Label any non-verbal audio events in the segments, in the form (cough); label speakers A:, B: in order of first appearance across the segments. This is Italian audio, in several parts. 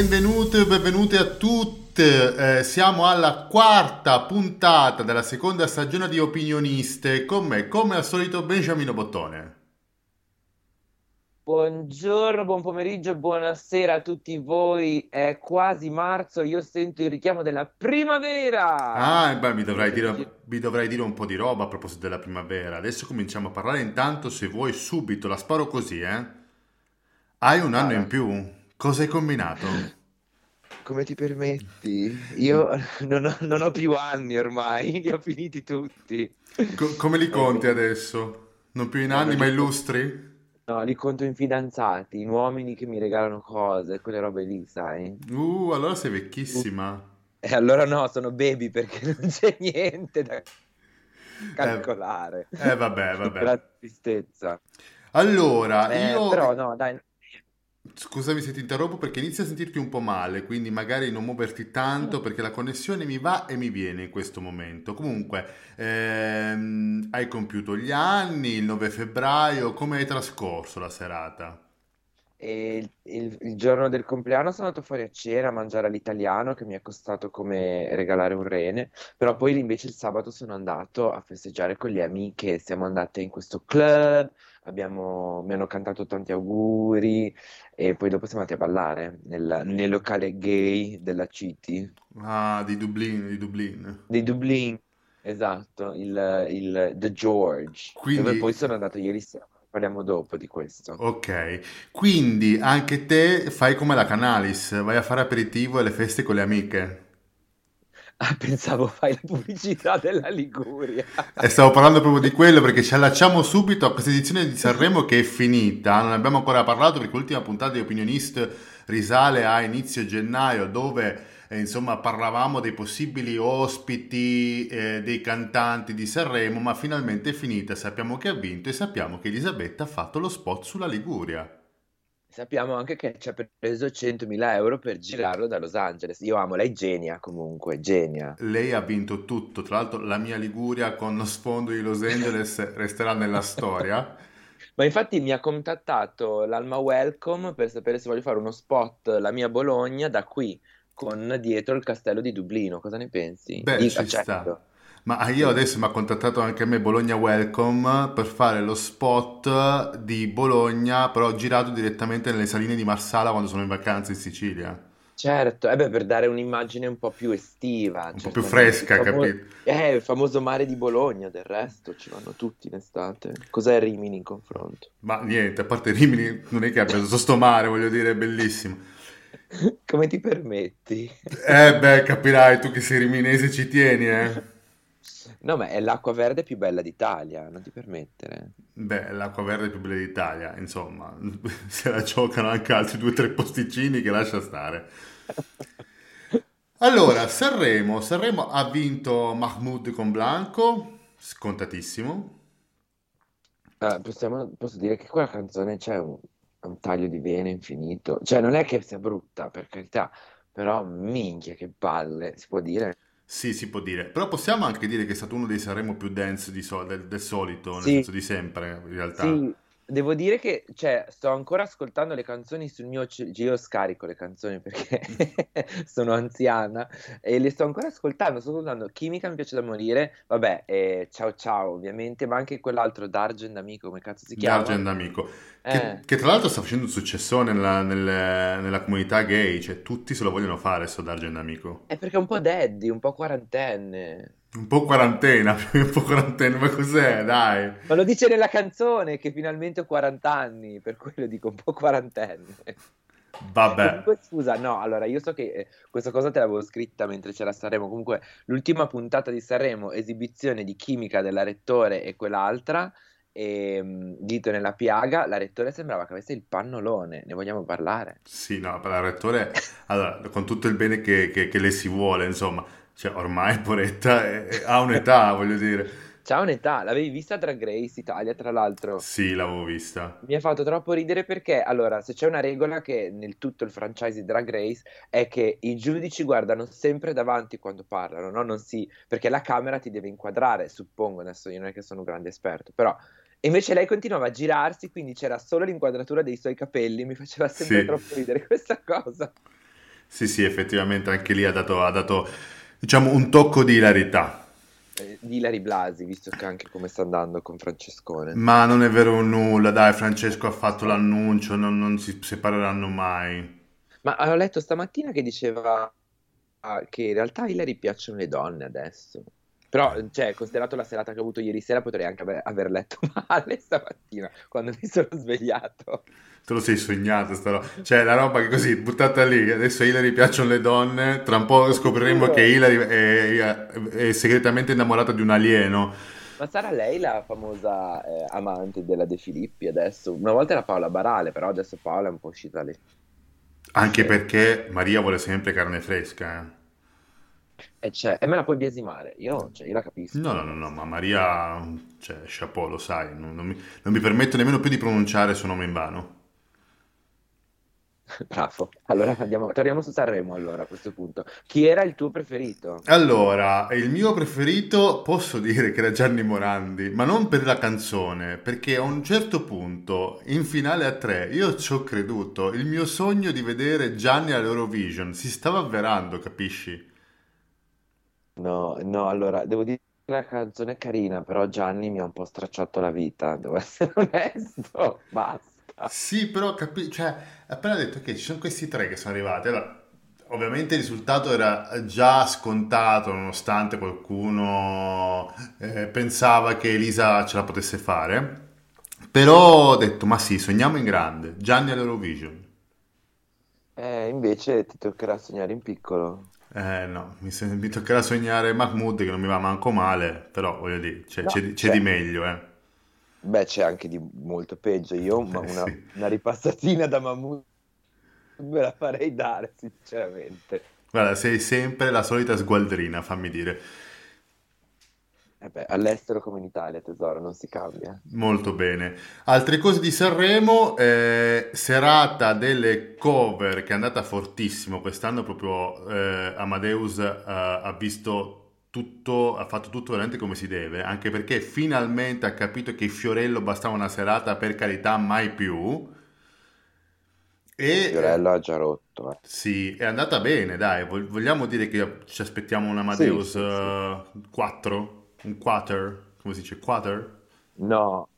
A: Benvenute benvenute a tutte. Eh, siamo alla quarta puntata della seconda stagione di Opinioniste. Con me, come al solito, Beniamino Bottone.
B: Buongiorno, buon pomeriggio buonasera a tutti voi. È quasi marzo, io sento il richiamo della primavera.
A: Ah, beh, mi dovrai, dire, mi dovrai dire un po' di roba a proposito della primavera. Adesso cominciamo a parlare. Intanto, se vuoi, subito la sparo così, eh. Hai un anno in più. Cosa hai combinato?
B: Come ti permetti? Io non ho, non ho più anni ormai, (laughs) li ho finiti tutti.
A: Co- come li conti adesso? Non più in anni, ma illustri?
B: No, li conto in fidanzati, in uomini che mi regalano cose, quelle robe lì, sai?
A: Uh, allora sei vecchissima.
B: E allora no, sono baby perché (laughs) non c'è niente da calcolare.
A: Eh, eh vabbè, vabbè.
B: La tristezza.
A: Allora,
B: Eh,
A: io...
B: però no, dai,
A: Scusami se ti interrompo perché inizio a sentirti un po' male, quindi magari non muoverti tanto perché la connessione mi va e mi viene in questo momento. Comunque, ehm, hai compiuto gli anni, il 9 febbraio, come hai trascorso la serata?
B: E il, il- il giorno del compleanno sono andato fuori a cena a mangiare all'italiano che mi è costato come regalare un rene, però poi invece il sabato sono andato a festeggiare con le amiche, siamo andate in questo club, abbiamo- mi hanno cantato tanti auguri e poi dopo siamo andati a ballare nel, nel locale gay della City,
A: Ah, di Dublino, di Dublino.
B: di Dublin, esatto, il, il The George, dove
A: Quindi,
B: poi sono andato ieri sera, parliamo dopo di questo.
A: ok, quindi anche te fai come la Canalis, vai a fare aperitivo e le feste con le amiche.
B: Ah, pensavo fai la pubblicità della Liguria.
A: E stavo parlando proprio di quello perché ci allacciamo subito a questa edizione di Sanremo che è finita. Non abbiamo ancora parlato perché l'ultima puntata di Opinionist risale a inizio gennaio dove eh, insomma parlavamo dei possibili ospiti, eh, dei cantanti di Sanremo, ma finalmente è finita. Sappiamo che ha vinto e sappiamo che Elisabetta ha fatto lo spot sulla Liguria.
B: Sappiamo anche che ci ha preso 100.000 euro per girarlo da Los Angeles. Io amo lei, genia comunque, genia.
A: Lei ha vinto tutto, tra l'altro la mia Liguria con lo sfondo di Los Angeles (laughs) resterà nella storia.
B: Ma infatti mi ha contattato l'Alma Welcome per sapere se voglio fare uno spot, la mia Bologna, da qui, con dietro il castello di Dublino. Cosa ne pensi?
A: Beh,
B: Dica,
A: ci sta. Ma io adesso mi ha contattato anche a me Bologna Welcome per fare lo spot di Bologna, però girato direttamente nelle saline di Marsala quando sono in vacanza in Sicilia.
B: Certo, eh beh, per dare un'immagine un po' più estiva,
A: Un po' più
B: certamente. Il
A: fresca,
B: famo-
A: capito?
B: eh, il famoso mare di Bologna, del resto, ci vanno tutti in estate. Cos'è Rimini in confronto?
A: Ma niente, a parte Rimini, non è che abbia tutto sto mare, voglio dire, è bellissimo. (laughs)
B: Come ti permetti?
A: Eh beh, capirai, tu che sei riminese ci tieni, eh?
B: No, ma è l'acqua verde più bella d'Italia, non ti permettere.
A: Beh, l'acqua verde più bella d'Italia, insomma, (laughs) se la giocano anche altri due o tre posticini che lascia stare. (laughs) Allora, Sanremo, Sanremo ha vinto Mahmood con Blanco, scontatissimo.
B: Eh, possiamo- posso dire che quella canzone c'è un, un taglio di vene infinito. Cioè, non è che sia brutta, per carità, però minchia che palle, si può dire?
A: Sì, si può dire, però possiamo anche dire che è stato uno dei Sanremo più di so- del, del solito, nel
B: Sì,
A: senso di sempre, in realtà.
B: sì, devo dire che, cioè, sto ancora ascoltando le canzoni sul mio... ce- Io scarico le canzoni (laughs) perché (laughs) sono anziana e le sto ancora ascoltando, sto ascoltando Chimica mi piace da morire, vabbè, eh, Ciao Ciao ovviamente, ma anche quell'altro D'Argent Amico, come cazzo si chiama?
A: D'Argent Amico, che,
B: Eh.
A: che tra l'altro sta facendo un successone nella, nel- nella comunità gay, cioè tutti se lo vogliono fare, sto D'Argent Amico.
B: È perché è un po' daddy, un po' quarantenne.
A: Un po' quarantena, (laughs) un po' quarantena, ma cos'è? Dai.
B: Ma lo dice nella canzone che finalmente ho 40 anni, per quello dico un po' quarantenne.
A: Vabbè,
B: Comunque, scusa, no, allora io so che eh, questa cosa te l'avevo scritta mentre c'era Sanremo. Comunque, l'ultima puntata di Sanremo, esibizione di chimica della Rettore e quell'altra, e, mh, Dito nella piaga, la Rettore sembrava che avesse il pannolone. Ne vogliamo parlare?
A: sì, no, per la rettore, allora, con tutto il bene che, che- che le si vuole, insomma, cioè ormai poretta è- è- ha un'età, (laughs) voglio dire.
B: C'ha un'età, l'avevi vista a Drag Race Italia, tra l'altro.
A: Sì, l'avevo vista.
B: Mi ha fatto troppo ridere perché, allora, se c'è una regola che nel tutto il franchise di Drag Race è che i giudici guardano sempre davanti quando parlano, no? Non si... perché la camera ti deve inquadrare, suppongo, adesso io non è che sono un grande esperto, però... E invece lei continuava a girarsi, quindi c'era solo l'inquadratura dei suoi capelli, mi faceva sempre
A: Sì.
B: troppo ridere questa cosa.
A: Sì, sì, effettivamente anche lì ha dato, ha dato diciamo, un tocco di ilarità.
B: Eh, di Ilari Blasi, visto che anche come sta andando con Francescone.
A: Ma non è vero nulla, dai, Francesco ha fatto l'annuncio, non, non si separeranno mai.
B: Ma ho letto stamattina che diceva ah, che in realtà a Ilari piacciono le donne adesso. Però, cioè, considerato la serata che ho avuto ieri sera, potrei anche aver, aver letto (laughs) male stamattina, quando mi sono svegliato.
A: te lo sei sognato sta roba. Cioè, la roba che così, buttata lì, adesso a Hilary piacciono le donne, tra un po' scopriremo che Hilary è, è segretamente innamorata di un alieno.
B: Ma sarà lei la famosa eh, amante della De Filippi adesso? Una volta era Paola Barale, però adesso Paola è un po' uscita lì.
A: Anche perché Maria vuole sempre carne fresca, eh.
B: E, c'è, e me la puoi biasimare, io, cioè, io la capisco.
A: No, no, no, no, ma Maria, cioè, chapeau, lo sai, non, non mi, non mi permetto nemmeno più di pronunciare il suo nome in vano. (laughs)
B: Bravo. Allora andiamo, torniamo su Sanremo allora a questo punto. Chi era il tuo preferito?
A: Allora, il mio preferito posso dire che era Gianni Morandi, ma non per la canzone, perché a un certo punto, in finale a tre, io ci ho creduto, il mio sogno di vedere Gianni all'Eurovision si stava avverando, capisci?
B: No, no, allora devo dire che la canzone è carina, però Gianni mi ha un po' stracciato la vita, (laughs) devo essere onesto. Basta.
A: Sì, però capi- cioè, appena detto che ci sono questi tre che sono arrivati, allora, ovviamente il risultato era già scontato, nonostante qualcuno eh, pensava che Elisa ce la potesse fare, però ho detto, ma sì, sogniamo in grande, Gianni all'Eurovision.
B: Eh, invece ti toccherà sognare in piccolo.
A: Eh no, mi, se- mi toccherà sognare Mahmood che non mi va manco male, però voglio dire, c'è,
B: No,
A: c'è di c'è di meglio, eh.
B: Beh, c'è anche di molto peggio. Io ma
A: Eh
B: una,
A: sì.
B: una ripassatina da Mahmood me la farei dare, sinceramente.
A: Guarda, sei sempre la solita sgualdrina, fammi dire.
B: Eh beh, all'estero come in Italia, tesoro, non si cambia.
A: Molto bene. Altre cose di Sanremo, eh, serata delle cover che è andata fortissimo quest'anno, proprio eh, Amadeus eh, ha visto tutto, ha fatto tutto veramente come si deve, anche perché finalmente ha capito che Fiorello bastava una serata, per carità, mai più. E eh,
B: Fiorello ha già rotto, eh.
A: sì, è andata bene, dai. Vogliamo dire che ci aspettiamo un
B: Sì,
A: Amadeus
B: sì, sì.
A: eh, 4? Un quater? Come si dice? Quater?
B: No,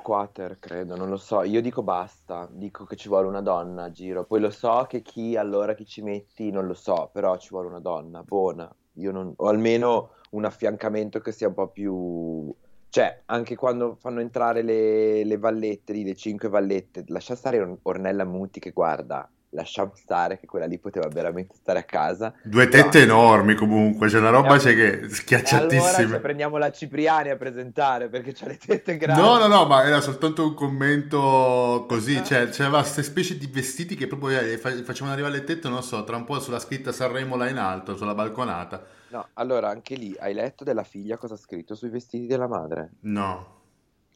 B: quater credo, non lo so. Io dico basta, dico che ci vuole una donna a giro. Poi lo so che chi allora chi ci metti non lo so, però ci vuole una donna buona. Non, o almeno un affiancamento che sia un po' più... Cioè, anche quando fanno entrare le, le vallette, lì, le cinque vallette, lascia stare Or- Ornella Muti che guarda, lasciamo stare che quella lì poteva veramente stare a casa,
A: Due tette enormi comunque, c'è una roba c'è che
B: e allora cioè, prendiamo la Cipriani a presentare perché c'ha le tette
A: No, no,
B: grandi.
A: no, ma era soltanto un commento così, cioè c'aveva queste specie di vestiti che proprio eh, fa- facevano arrivare le tette, non so, tra un po' sulla scritta Sanremo là in alto, sulla balconata.
B: No, allora anche lì hai letto della figlia cosa ha scritto sui vestiti della madre?
A: No.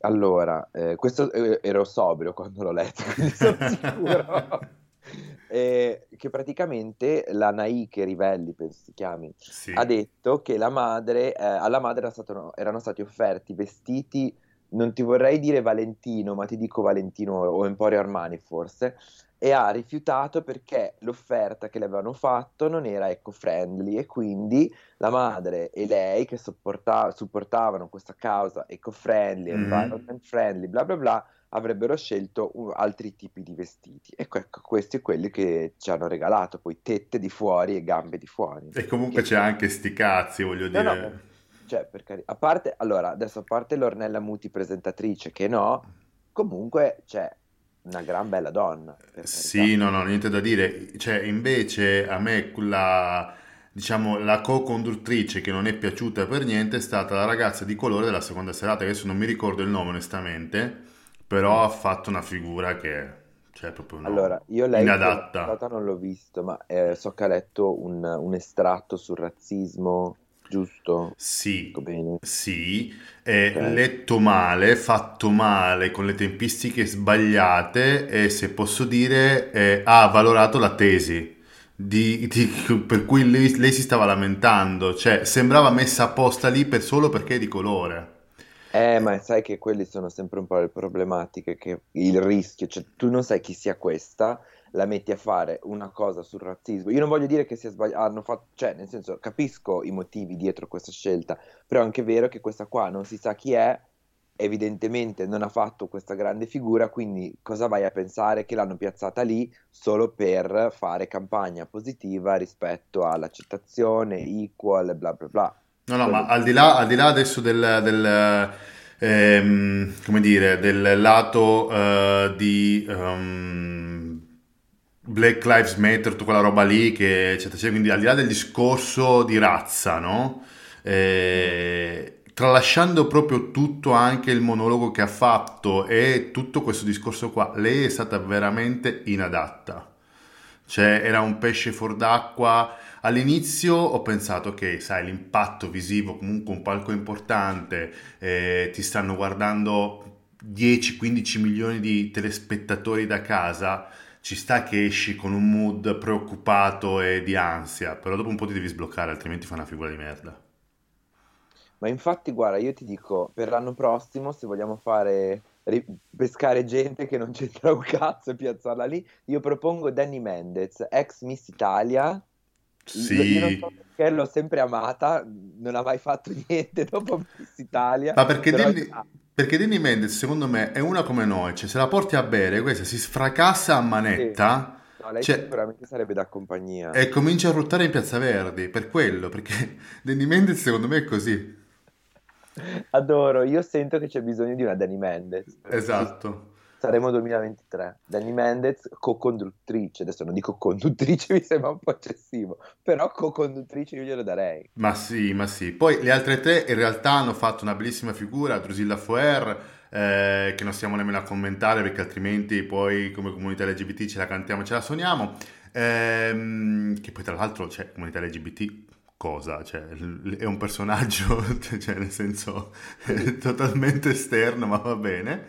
B: Allora, eh, questo eh, ero sobrio quando l'ho letto, quindi sono (laughs) sicuro. Eh, che praticamente la Naike Rivelli, penso si chiami,
A: Sì.
B: ha detto che la madre, eh, alla madre era stato- erano stati offerti vestiti, non ti vorrei dire Valentino, ma ti dico Valentino o Emporio Armani forse, e ha rifiutato perché l'offerta che le avevano fatto non era eco-friendly e quindi la madre e lei che sopporta- supportavano questa causa eco-friendly,
A: Mhm.
B: environment friendly, bla bla bla, avrebbero scelto altri tipi di vestiti. Ecco, ecco, questi quelli che ci hanno regalato, poi tette di fuori e gambe di fuori.
A: E comunque
B: Che
A: c'è anche sti cazzi, voglio
B: No, no,
A: dire.
B: cioè, per carità, a parte, allora, adesso a parte l'Ornella Muti presentatrice, che no, comunque c'è una gran bella donna.
A: Sì, no, no, niente da dire. Cioè, invece a me la, diciamo, la co-conduttrice che non è piaciuta per niente è stata la ragazza di colore della seconda serata, adesso non mi ricordo il nome onestamente, però ha fatto una figura che, cioè, proprio no,
B: Allora, io lei
A: inadatta.
B: non l'ho visto, ma eh, so che ha letto un, un estratto sul razzismo, giusto?
A: Sì, sì, è
B: Ok.
A: letto male, fatto male, con le tempistiche sbagliate e se posso dire eh, ha valorato la tesi di- di- per cui lei, lei si stava lamentando, cioè sembrava messa apposta lì per, solo perché è di colore.
B: Eh, ma sai che quelli sono sempre un po' le problematiche, che il rischio, cioè tu non sai chi sia questa, la metti a fare una cosa sul razzismo. Io non voglio dire che sia sbagliato, fatto, cioè, nel senso, capisco i motivi dietro questa scelta, però è anche vero che questa qua non si sa chi è, evidentemente non ha fatto questa grande figura, quindi cosa vai a pensare che l'hanno piazzata lì solo per fare campagna positiva rispetto all'accettazione, equal, bla bla bla.
A: No, no, ma al di là, al di là adesso del, del ehm, come dire, del lato uh, di um, Black Lives Matter, tutta quella roba lì, che eccetera, quindi al di là del discorso di razza, no? Eh, tralasciando proprio tutto anche il monologo che ha fatto e tutto questo discorso qua, lei è stata veramente inadatta. Cioè, era un pesce fuor d'acqua. All'inizio ho pensato, ok, sai, l'impatto visivo, comunque un palco importante, eh, ti stanno guardando 10-15 milioni di telespettatori da casa, ci sta che esci con un mood preoccupato e di ansia, però dopo un po' ti devi sbloccare, altrimenti fa una figura di merda.
B: Ma infatti, guarda, io ti dico, per l'anno prossimo, se vogliamo fare pescare gente che non (laughs) c'entra un cazzo e piazzarla lì, io propongo Danny Mendez, ex Miss Italia. Io, io non
A: Sì,
B: so perché l'ho sempre amata, non ha mai fatto (laughs) niente dopo Miss Italia,
A: ma perché Danny, perché Danny Mendes secondo me è una come noi, cioè se la porti a bere, questa si sfracassa a
B: sì,
A: manetta,
B: no, lei
A: cioè,
B: sicuramente sarebbe da compagnia.
A: e comincia a ruotare in Piazza Verdi, per quello, perché (laughs) Danny Mendes secondo me è così.
B: Adoro, io sento che c'è bisogno di una Danny Mendez.
A: Esatto.
B: Saremo 2023. Danny Mendez, co-conduttrice. Adesso non dico conduttrice, (laughs) mi sembra un po' eccessivo, però co-conduttrice io glielo darei.
A: Ma sì, ma sì. Poi le altre tre in realtà hanno fatto una bellissima figura, Drusilla Foer, eh, che non stiamo nemmeno a commentare perché altrimenti poi come comunità LGBT ce la cantiamo, ce la suoniamo. Ehm, che poi tra l'altro, cioè, comunità LGBT, cosa? Cioè, è un personaggio, (laughs) cioè, nel senso, è totalmente esterno, ma va bene.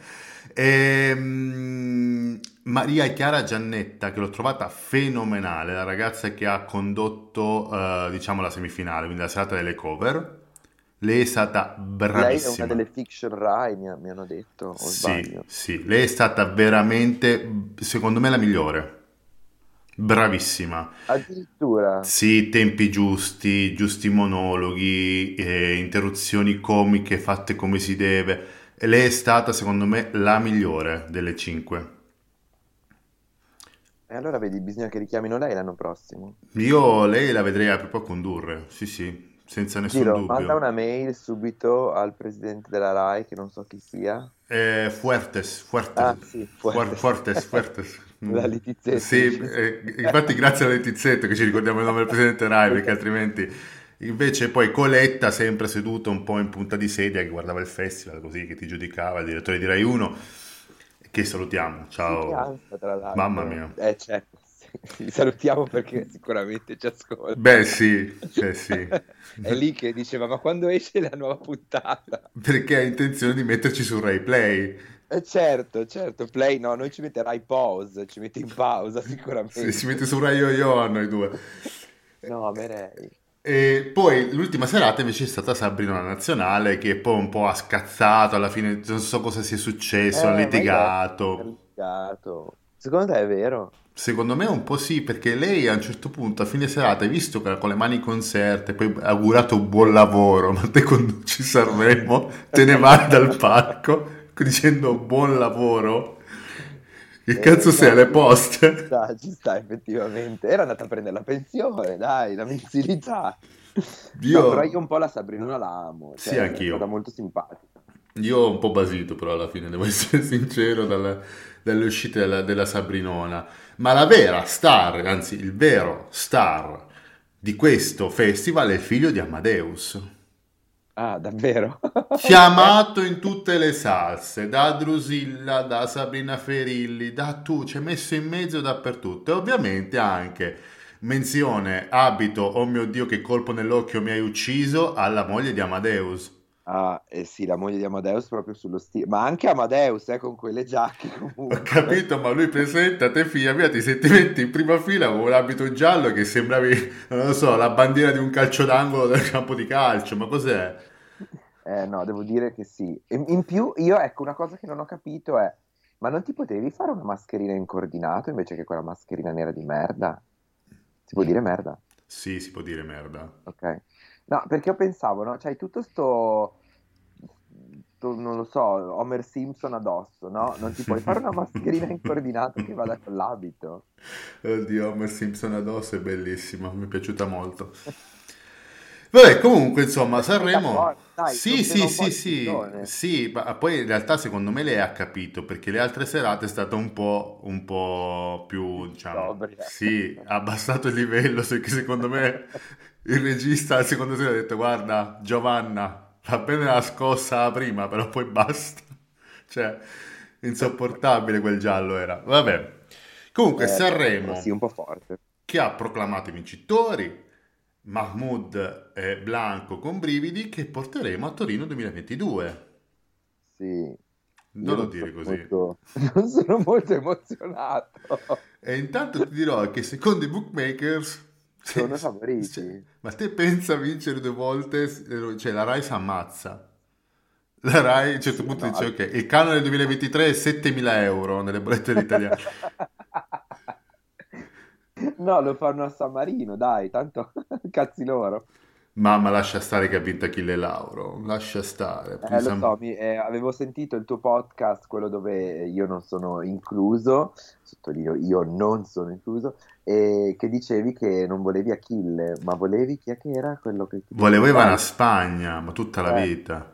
A: Ehm, Maria Chiara Giannetta, che l'ho trovata fenomenale, la ragazza che ha condotto, eh, diciamo, la semifinale, quindi la serata delle cover. Lei è stata
B: Lei è una
A: bravissima.
B: delle fiction Rai, mi, mi hanno detto, o
A: Sì,
B: sbaglio?
A: sì, lei è stata veramente, secondo me, la migliore. Bravissima.
B: Addirittura,
A: Sì, tempi giusti, giusti monologhi, eh, interruzioni comiche fatte come si deve. E lei è stata, secondo me, la migliore delle cinque.
B: e allora vedi, bisogna che richiamino lei l'anno prossimo.
A: Io lei la vedrei proprio a condurre, sì, sì, senza nessun
B: Giro, manda
A: dubbio.
B: una mail subito al presidente della Rai, che non so chi sia.
A: Eh, Fuertes, Fuertes,
B: Ah, sì,
A: Fuer-
B: Fuertes.
A: Fuertes, Fuertes. (laughs) (laughs)
B: La Letizia
A: Sì, eh, infatti grazie a Letizzetto che ci ricordiamo il nome del presidente Rai, perché altrimenti... Invece poi Coletta, sempre seduto un po' in punta di sedia, che guardava il festival, così, che ti giudicava, il direttore di Rai 1, che salutiamo, ciao,
B: tra
A: mamma mia.
B: Eh, certo. (laughs) Li salutiamo perché sicuramente ci ascolta.
A: Beh sì, eh sì, (laughs)
B: È lì che diceva, ma quando esce la nuova puntata?
A: perché ha intenzione di metterci su Rai Play.
B: Eh, certo, certo, Play no, noi ci metterai pause, ci metti in pausa (laughs)
A: Si, si
B: sicuramente.
A: mette su Rai Yo-Yo a noi due.
B: No, a me Rai.
A: E poi l'ultima serata invece è stata Sabrina la Nazionale che poi un po' ha scazzato, alla fine non so cosa sia successo, ha
B: Eh, ho
A: litigato.
B: litigato. Secondo te è vero?
A: Secondo me un po' sì, perché lei a un certo punto a fine serata, hai visto che con le mani conserte, poi ha augurato un buon lavoro, ma te quando ci Sanremo te ne vai dal palco (laughs) dicendo buon lavoro? Che
B: Eh,
A: cazzo sei alle
B: ci
A: poste?
B: sta, ci sta effettivamente. Era andata a prendere la pensione, dai, la mensilità. No, però
A: Io,
B: io un po' la Sabrina la amo,
A: sì,
B: cioè è stata
A: anch'io.
B: molto simpatica.
A: Io ho un po' basito però alla fine, devo (laughs) essere sincero, dalla- dalle uscite della, della Sabrinona. Ma la vera star, anzi il vero star di questo festival è il figlio di Amadeus.
B: Ah, davvero? (laughs)
A: Chiamato in tutte le salse, da Drusilla, da Sabrina Ferilli, da tu, ci hai messo in mezzo dappertutto. E ovviamente anche menzione, abito, oh mio Dio che colpo nell'occhio mi hai ucciso, alla moglie di Amadeus.
B: Ah, eh sì, la moglie di Amadeus proprio sullo stile, ma anche Amadeus, eh, con quelle giacche
A: Ho (laughs)
B: comunque.
A: capito, ma lui presenta te figlia mia, ti senti metti in prima fila con l'abito giallo che sembravi, non lo so, la bandiera di un calcio d'angolo del campo di calcio, ma cos'è?
B: Eh no, devo dire che sì. E in più, io ecco, una cosa che non ho capito è, Ma non ti potevi fare una mascherina in coordinato invece che quella mascherina nera di merda? Si può dire merda?
A: Sì, si può dire merda.
B: Ok. No, perché io pensavo, no? C'hai tutto sto, sto, non lo so, Homer Simpson addosso, no? Non ti puoi fare una (laughs) mascherina in coordinato che vada con l'abito.
A: Oddio, Homer Simpson addosso è bellissimo, mi è piaciuta molto. Vabbè, comunque, insomma, Sanremo...
B: Dai,
A: Sì, sì, sì, sì, sì, ma poi in realtà secondo me lei ha capito, perché le altre serate è stata un po', un po' più, diciamo,
B: Sobria.
A: sì, ha abbassato il livello, perché secondo me il regista al secondo sera ha detto, guarda, Giovanna, va bene la scossa la prima, però poi basta. Cioè, insopportabile quel giallo era. Vabbè. Comunque,
B: Eh,
A: Sanremo
B: sì, un po' forte.
A: che ha proclamato i vincitori, Mahmood e Blanco con brividi, che porteremo a Torino 2022.
B: Sì,
A: Non lo dire così.
B: molto, (laughs) non sono molto emozionato.
A: E intanto ti dirò che secondo i bookmakers,
B: Sono i
A: se-
B: favoriti.
A: se- ma te pensa a vincere due volte, cioè la Rai si ammazza. La Rai a un certo
B: Sì,
A: punto
B: no.
A: dice ok, il canone 2023 è 7.000 euro nelle bollette dell'italiano. (laughs)
B: No, lo fanno a San Marino, dai, tanto (laughs) cazzi loro.
A: Mamma lascia stare che ha vinto Achille Lauro, lascia stare.
B: Eh, lo so, mi- eh, avevo sentito il tuo podcast, quello dove io non sono incluso, sottolineo io non sono incluso, e che dicevi che non volevi Achille, ma volevi chi è era quello che
A: Volevo Ivana Spagna, ma tutta la
B: eh,
A: vita.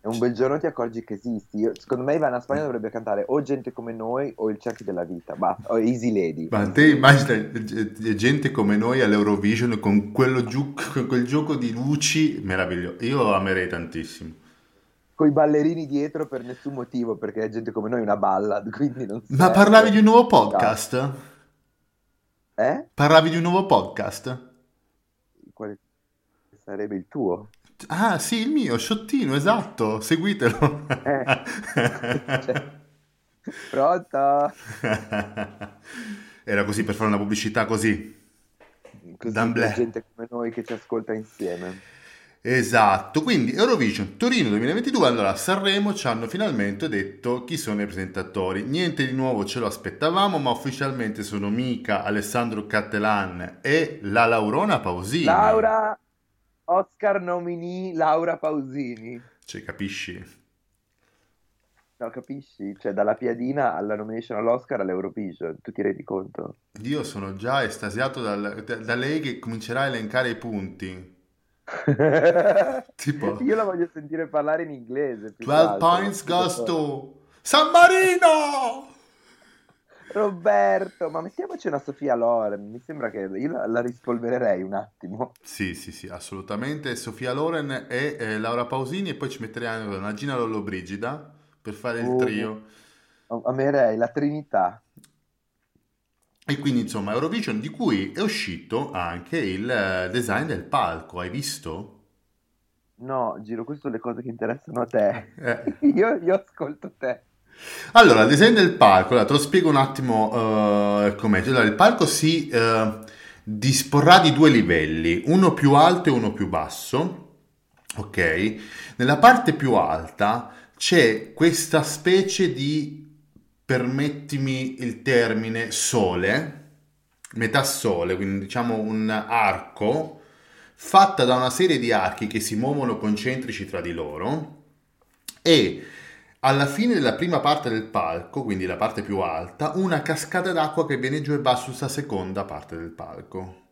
B: e un bel giorno ti accorgi che esisti. Io- secondo me Ivana Spagna dovrebbe cantare o Gente come noi o Il cerchio della vita, basta, o Easy Lady,
A: Ma te immagina gente come noi all'Eurovision con quello giu- con quel gioco di luci meraviglioso. Io amerei tantissimo.
B: Con i ballerini dietro per nessun motivo, perché è gente come noi una ballad, (laughs) quindi non
A: Ma parlavi di
B: serve.
A: un nuovo
B: Ciao.
A: podcast?
B: Eh?
A: Parlavi di un nuovo podcast?
B: Quale sarebbe il tuo?
A: Ah, sì, il mio, Sciottino, esatto, seguitelo.
B: Eh. Cioè, (laughs) pronto? (laughs)
A: Era così per fare una pubblicità così.
B: Così per
A: D'amblè.
B: gente come noi che ci ascolta insieme.
A: Esatto, quindi Eurovision Torino 2022, allora a Sanremo ci hanno finalmente detto chi sono i presentatori. Niente di nuovo ce lo aspettavamo, ma ufficialmente sono Mica, Alessandro Cattelan e la Laurona Pausini.
B: Laura, Oscar nominee Laura Pausini.
A: Cioè, capisci?
B: No, capisci? Cioè, dalla piadina alla nomination all'Oscar all'Eurovision, tu ti rendi conto?
A: Io sono già estasiato dal- da, da lei che comincerà a elencare i punti. (laughs) Tipo,
B: Io la voglio sentire parlare in inglese, più che
A: 12
B: altro.
A: points goes to San Marino!
B: Roberto, ma mettiamoci una Sofia Loren, mi sembra che io la, la rispolvererei un attimo.
A: Sì, sì, sì, assolutamente. Sofia Loren e eh, Laura Pausini e poi ci metterei anche una Gina Lollobrigida per fare il
B: Uh,
A: trio.
B: amerei la Trinità.
A: E quindi, insomma, Eurovision di cui è uscito anche il eh, design del palco. Hai visto?
B: No, Giro, queste sono le cose che interessano a te.
A: Eh. (laughs)
B: Io, io ascolto te.
A: Allora, il design del palco, allora, te lo spiego un attimo eh, com'è. Allora, il palco si eh, disporrà di due livelli, uno più alto e uno più basso. Ok? Nella parte più alta c'è questa specie di, permettimi il termine, sole, metà sole, quindi diciamo un arco, fatta da una serie di archi che si muovono concentrici tra di loro e alla fine della prima parte del palco, quindi la parte più alta, una cascata d'acqua che viene giù e va su questa seconda parte del palco.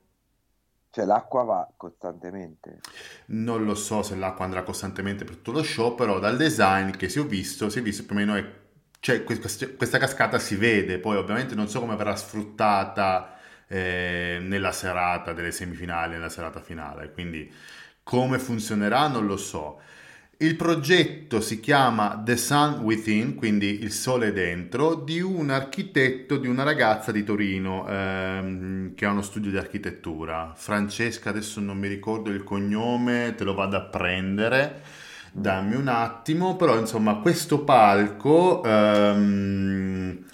B: Cioè, l'acqua va costantemente.
A: Non lo so se l'acqua andrà costantemente per tutto lo show, però dal design che si ho visto, si è visto più o meno è, cioè, que- quest- questa cascata si vede, poi ovviamente non so come verrà sfruttata eh, nella serata delle semifinali, nella serata finale, quindi come funzionerà non lo so. Il progetto si chiama The Sun Within, quindi il sole dentro, di un architetto, di una ragazza di Torino ehm, che ha uno studio di architettura. Francesca, adesso non mi ricordo il cognome, te lo vado a prendere, dammi un attimo, però insomma questo palco ehm,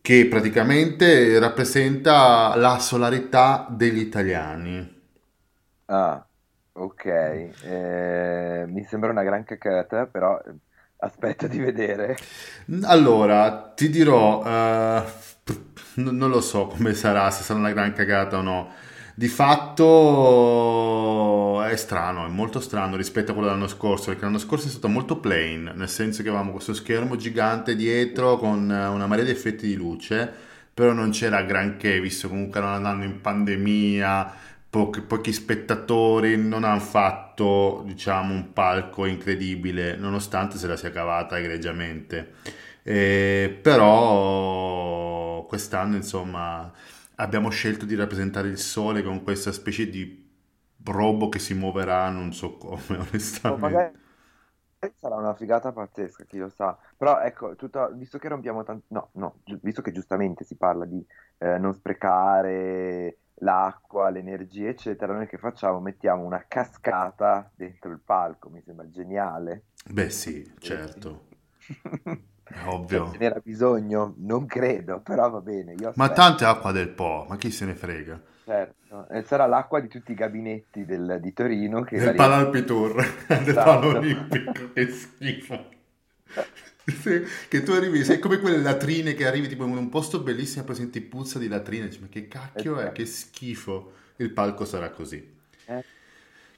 A: che praticamente rappresenta la solarità degli italiani.
B: Ah, ok. Eh, mi sembra una gran cacata, però Aspetta di vedere.
A: Allora, ti dirò, eh, non lo so come sarà, se sarà una gran cagata o no. Di fatto è strano, è molto strano rispetto a quello dell'anno scorso, perché l'anno scorso è stato molto plain, nel senso che avevamo questo schermo gigante dietro con una marea di effetti di luce, però non c'era granché, visto comunque non andando in pandemia, pochi, pochi spettatori, non hanno fatto, diciamo, un palco incredibile, nonostante se la sia cavata egregiamente. Eh, però quest'anno, insomma abbiamo scelto di rappresentare il sole con questa specie di robo che si muoverà, non so come, (laughs)
B: O
A: onestamente.
B: magari sarà una figata pazzesca, chi lo sa. Però ecco, tutto- visto che rompiamo tanto... No, no, gi- visto che giustamente si parla di eh, non sprecare l'acqua, l'energia, eccetera, noi che facciamo? Mettiamo una cascata dentro il palco, mi sembra geniale.
A: Beh, sì,
B: Diresti?
A: certo, (laughs) è
B: Cioè, ce
A: ovvio.
B: n'era bisogno? Non credo, però va bene,
A: Ma tanta è acqua del Po, ma chi se ne frega?
B: Certo, e sarà l'acqua di tutti i gabinetti del- di Torino che
A: Del Palo
B: riempie.
A: Alpitour, (laughs) del
B: Esatto.
A: Olimpico, che schifo. Che tu arrivi, sei come quelle latrine che arrivi tipo in un posto bellissimo e poi senti puzza di latrine, dici, ma che cacchio è? Che
B: Esatto.
A: schifo. Il palco sarà così.
B: Eh,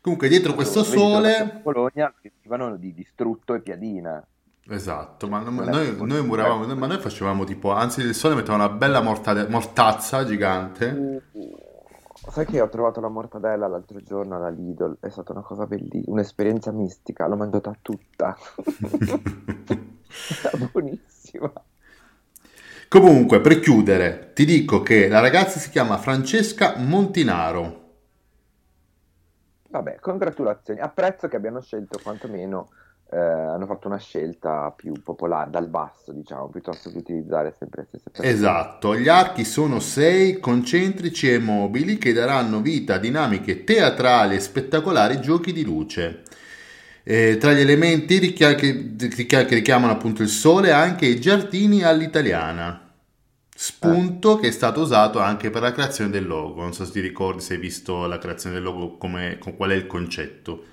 A: Comunque, dietro questo
B: che fatto
A: sole,
B: Bologna, venivano di distrutto e piadina.
A: Esatto, ma non- noi, noi muravamo, ma noi facevamo tipo, anzi il sole metteva una bella mortade- mortazza gigante.
B: Uh, Sai che ho trovato la mortadella l'altro giorno alla Lidl? È stata una cosa bellissima, un'esperienza mistica, l'ho mangiata tutta. (laughs) Era buonissima.
A: Comunque, per chiudere, ti dico che la ragazza si chiama Francesca Montinaro.
B: Vabbè, congratulazioni. Apprezzo che abbiano scelto quantomeno, eh, hanno fatto una scelta più popolare, dal basso, diciamo, piuttosto che utilizzare sempre le stesse persone.
A: Esatto, gli archi sono sei concentrici e mobili che daranno vita a dinamiche teatrali e spettacolari giochi di luce. Eh, tra gli elementi richia- che, richia- che richiamano appunto il sole anche i giardini all'italiana,
B: Eh,
A: spunto che è stato usato anche per la creazione del logo. Non so se ti ricordi, se hai visto la creazione del logo, come, qual è il concetto,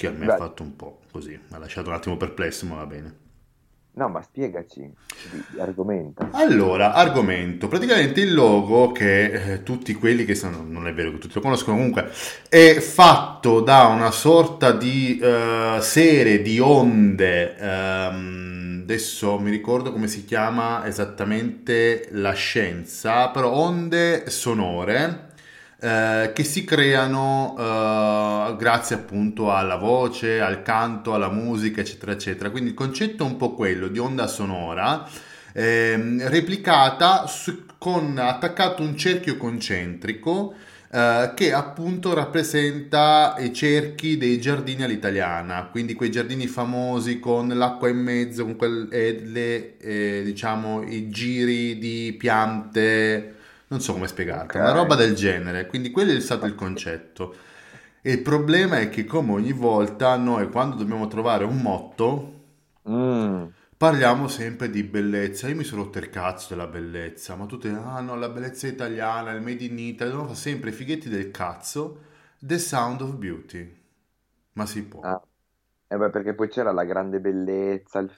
A: che a me ha
B: beh,
A: fatto un po' così, mi ha lasciato un attimo perplesso, ma va bene.
B: no, ma spiegaci, argomenta.
A: Allora, argomento. Praticamente il logo che eh, tutti quelli che sono, non è vero che tutti lo conoscono, comunque è fatto da una sorta di eh, serie di onde. ehm, adesso mi ricordo come si chiama esattamente la scienza, però onde sonore eh, che si creano eh, grazie appunto alla voce, al canto, alla musica, eccetera, eccetera. Quindi il concetto è un po' quello di onda sonora ehm, replicata su- con attaccato un cerchio concentrico eh, che appunto rappresenta i cerchi dei giardini all'italiana, quindi quei giardini famosi con l'acqua in mezzo, con quel- e le, eh, diciamo, i giri di piante, non so come
B: Ok,
A: spiegarti, una roba del genere, quindi quello è stato il concetto. E il problema è che come ogni volta noi quando dobbiamo trovare un motto
B: Mm,
A: Parliamo sempre di bellezza. Io mi sono rotto il cazzo della bellezza, ma tutti, ah no, la bellezza italiana, il made in Italy, devono fare sempre i fighetti del cazzo. The Sound of Beauty. Ma si può.
B: ah, eh beh, perché poi c'era la grande bellezza, il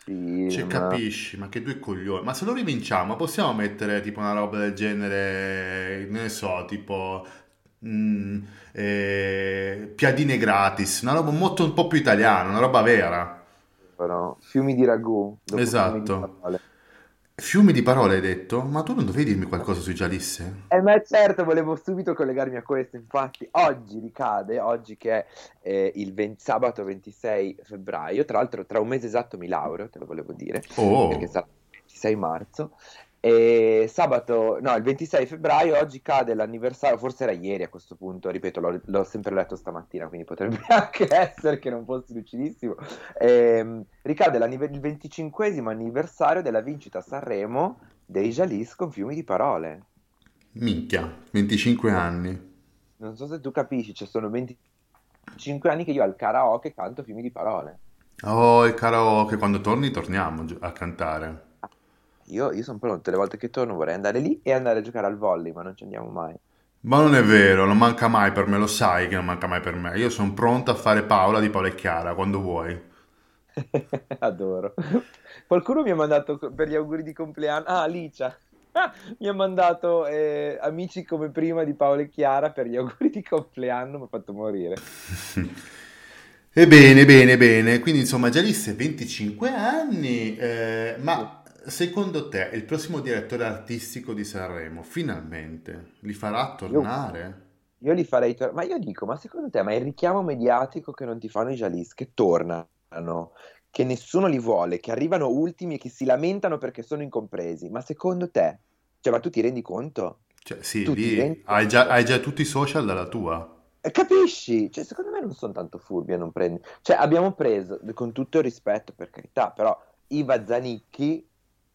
A: Cioè,
B: film.
A: capisci, ma che due coglioni. Ma se lo rivinciamo, possiamo mettere tipo una roba del genere, ne so, tipo mm, eh, piadine gratis, una roba molto un po' più italiana, una roba vera.
B: Però, Fiumi di ragù, di
A: Esatto.
B: parole.
A: Fiumi di parole hai detto? Ma tu non dovevi dirmi qualcosa sui Gialisse?
B: Eh, ma certo, volevo subito collegarmi a questo. Infatti, oggi ricade, oggi che è eh, il 20 sabato 26 febbraio, tra l'altro tra un mese esatto mi laureo, te lo volevo dire, perché
A: Oh,
B: sarà il 26 marzo. E sabato, no, il 26 febbraio, oggi cade l'anniversario, forse era ieri a questo punto, ripeto, l'ho, l'ho sempre letto stamattina, quindi potrebbe (laughs) anche essere che non fossi lucidissimo. Ehm, ricade il 25esimo anniversario della vincita a Sanremo dei Jalis con Fiumi di Parole.
A: minchia, 25 anni.
B: Non so se tu capisci, ci sono 25 anni che io al karaoke canto Fiumi di Parole.
A: Oh, il karaoke, quando torni torniamo a cantare.
B: Io, io sono pronto, le volte che torno vorrei andare lì e andare a giocare al volley, ma non ci andiamo mai.
A: Ma non è vero, non manca mai per me, lo sai che non manca mai per me. Io sono pronto a fare Paola di Paola e Chiara quando vuoi. (laughs)
B: Adoro. Qualcuno mi ha mandato per gli auguri di compleanno. Ah, Alicia. Mi ha mandato eh, amici come prima di Paolo e Chiara per gli auguri di compleanno, mi ha fatto morire. (laughs)
A: Ebbene, bene, bene. Quindi insomma, già disse 25 anni, eh, ma secondo te il prossimo direttore artistico di Sanremo finalmente li farà
B: Io,
A: tornare?
B: io li farei tornare. Ma io dico, ma secondo te, ma il richiamo mediatico che non ti fanno i Jalis, che tornano, che nessuno li vuole, che arrivano ultimi e che si lamentano perché sono incompresi, ma secondo te, cioè, ma tu ti rendi conto?
A: Cioè, sì,
B: Tu ti
A: lì
B: rendi
A: hai già, hai già tutti i social dalla tua.
B: Eh, Capisci? Cioè, secondo me non sono tanto furbi a non prendere. Cioè, abbiamo preso, con tutto il rispetto, per carità, però Iva Zanicchi,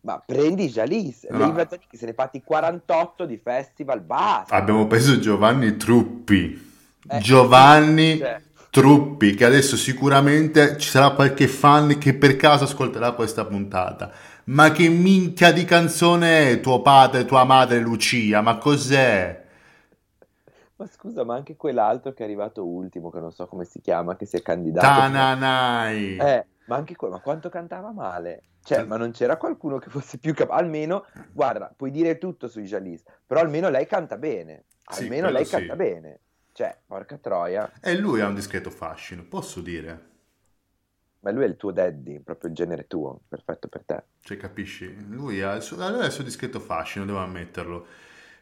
B: ma prendi Jalis.
A: No,
B: Le Iva
A: no,
B: Zanicchi se ne fatti 48 di festival, basta.
A: abbiamo preso Giovanni Truppi.
B: Eh,
A: Giovanni
B: cioè,
A: Truppi, che adesso sicuramente ci sarà qualche fan che per caso ascolterà questa puntata. Ma che minchia di canzone è tuo padre, tua madre Lucia? Ma cos'è?
B: ma scusa, ma anche quell'altro che è arrivato ultimo, che non so come si chiama, che si è candidato.
A: Tananai.
B: Eh, ma anche quello, ma quanto cantava male? Cioè, ma non c'era qualcuno che fosse più capace? Almeno, guarda, puoi dire tutto sui Jalis, però almeno lei canta bene.
A: Sì,
B: Almeno
A: quello
B: lei
A: sì.
B: canta bene. Cioè, porca troia.
A: E lui ha un discreto fascino, posso dire.
B: Ma lui è il tuo daddy, proprio il genere tuo, perfetto per te.
A: Cioè, capisci? Lui ha il suo, ha il suo discreto fascino, devo ammetterlo.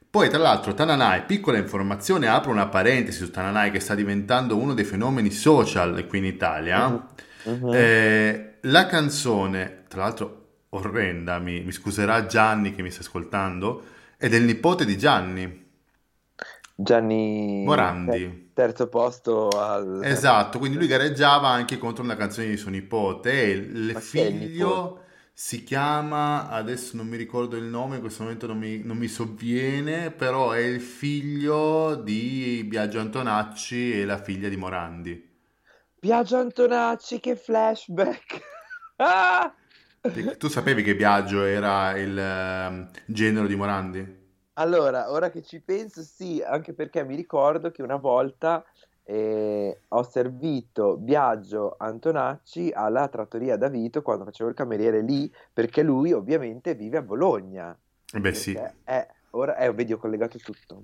A: Poi, tra l'altro, Tananai, piccola informazione, apro una parentesi su Tananai che sta diventando uno dei fenomeni social qui in Italia.
B: Mhm, mhm.
A: Eh, la canzone, tra l'altro orrenda, mi, mi scuserà Gianni che mi sta ascoltando, è del nipote di Gianni,
B: Gianni,
A: Morandi.
B: terzo posto al...
A: Esatto, quindi lui gareggiava anche contro una canzone di suo nipote e il
B: Ma
A: figlio si chiama, adesso non mi ricordo il nome, in questo momento non mi, non mi sovviene, però è il figlio di Biagio Antonacci e la figlia di Morandi.
B: Biagio Antonacci, che flashback! (laughs) Ah!
A: Tu sapevi che Biagio era il ehm, genero di Morandi?
B: Allora, ora che ci penso, sì, anche perché mi ricordo che una volta eh, ho servito Biagio Antonacci alla trattoria da Vito quando facevo il cameriere lì, perché lui ovviamente vive a Bologna.
A: Eh Beh sì.
B: È, ora, eh, vedi, ho collegato tutto.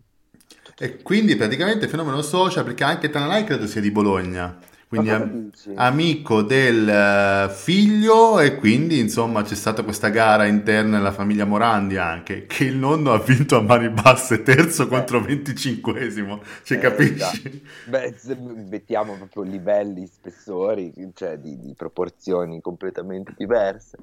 B: Tutto,
A: E quindi praticamente fenomeno social perché anche Tananai credo sia di Bologna, quindi am- amico del eh, figlio e quindi insomma c'è stata questa gara interna nella famiglia Morandi anche, che il nonno ha vinto a mani basse, terzo
B: Eh,
A: contro venticinquesimo, cioè
B: eh,
A: capisci?
B: Beh, se mettiamo proprio livelli, spessori, cioè di, di proporzioni completamente diverse.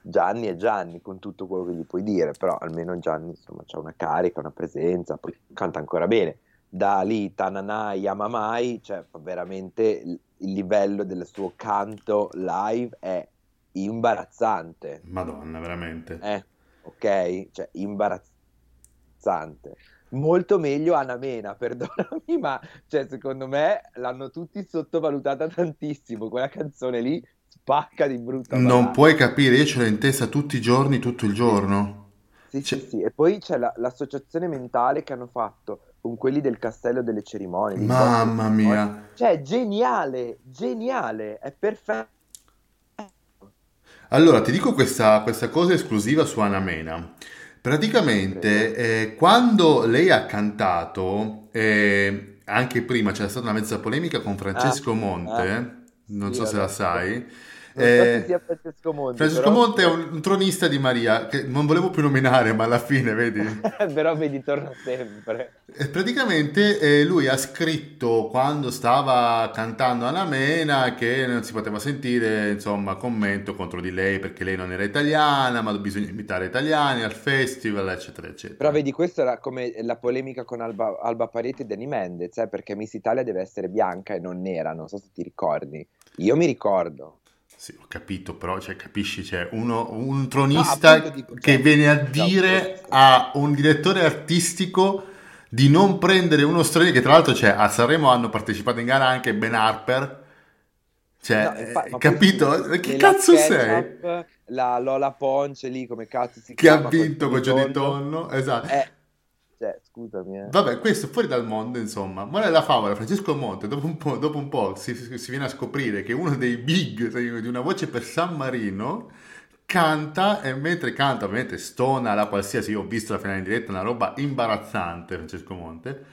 B: Gianni è Gianni con tutto quello che gli puoi dire, però almeno Gianni insomma c'ha una carica, una presenza, poi canta ancora bene. Da lì Tananai, Yamamai, cioè veramente il, livello del suo canto live è imbarazzante,
A: Madonna, veramente.
B: eh, ok? Cioè imbarazzante. Molto meglio Anna Mena, (laughs) perdonami, ma cioè, secondo me l'hanno tutti sottovalutata tantissimo. Quella canzone lì spacca di brutto a
A: Non
B: ballare.
A: puoi capire, io ce l'ho in testa tutti i giorni, tutto il giorno.
B: sì,
A: Cioè,
B: sì, sì. E poi c'è la- l'associazione mentale che hanno fatto con quelli del Castello delle Cerimonie, delle
A: mamma
B: cerimonie.
A: mia.
B: Cioè, geniale, geniale, è perfetto.
A: Allora, ti dico questa, questa cosa esclusiva su Anna Mena.
B: Prego.
A: Praticamente, eh, quando lei ha cantato, eh, anche prima c'era stata una mezza polemica con
B: Ah,
A: Francesco
B: ah,
A: Monte, non
B: sì,
A: so se la sai.
B: Se
A: Eh,
B: sia Francesco Monti,
A: Francesco
B: però
A: Monte è un, un tronista di Maria, che non volevo più nominare, ma alla fine, vedi? (laughs)
B: Però vedi, torna sempre.
A: E praticamente eh, lui ha scritto quando stava cantando Anna Mena che non si poteva sentire, insomma, commento contro di lei perché lei non era italiana, ma bisogna imitare italiani al festival, eccetera,
B: Però
A: eccetera.
B: vedi, questa era come la polemica con Alba, Alba Parete e Dani Mendez, eh, perché Miss Italia deve essere bianca e non nera, non so se ti ricordi. Io mi ricordo.
A: Sì, ho capito, però, cioè, capisci, c'è uno, un
B: No,
A: tronista
B: appunto dico,
A: che
B: cioè,
A: viene a dire
B: tronista.
A: a un direttore artistico di non prendere uno straniero, che tra l'altro, cioè, a Sanremo hanno partecipato in gara anche Ben Harper, cioè,
B: No,
A: eh, capito? Che
B: nella
A: cazzo sei?
B: La Lola Ponce lì, come cazzo si
A: Che ha
B: chiama,
A: vinto con
B: Jodie
A: Jodie
B: Tonno,
A: esatto.
B: è, cioè, scusami. Eh.
A: Vabbè, questo fuori dal mondo, insomma. Ma la favola, Francesco Monte, dopo un po', dopo un po' si, si, viene a scoprire che uno dei big di una voce per San Marino canta e mentre canta, ovviamente stona la qualsiasi, io ho visto la finale in diretta, una roba imbarazzante, Francesco Monte.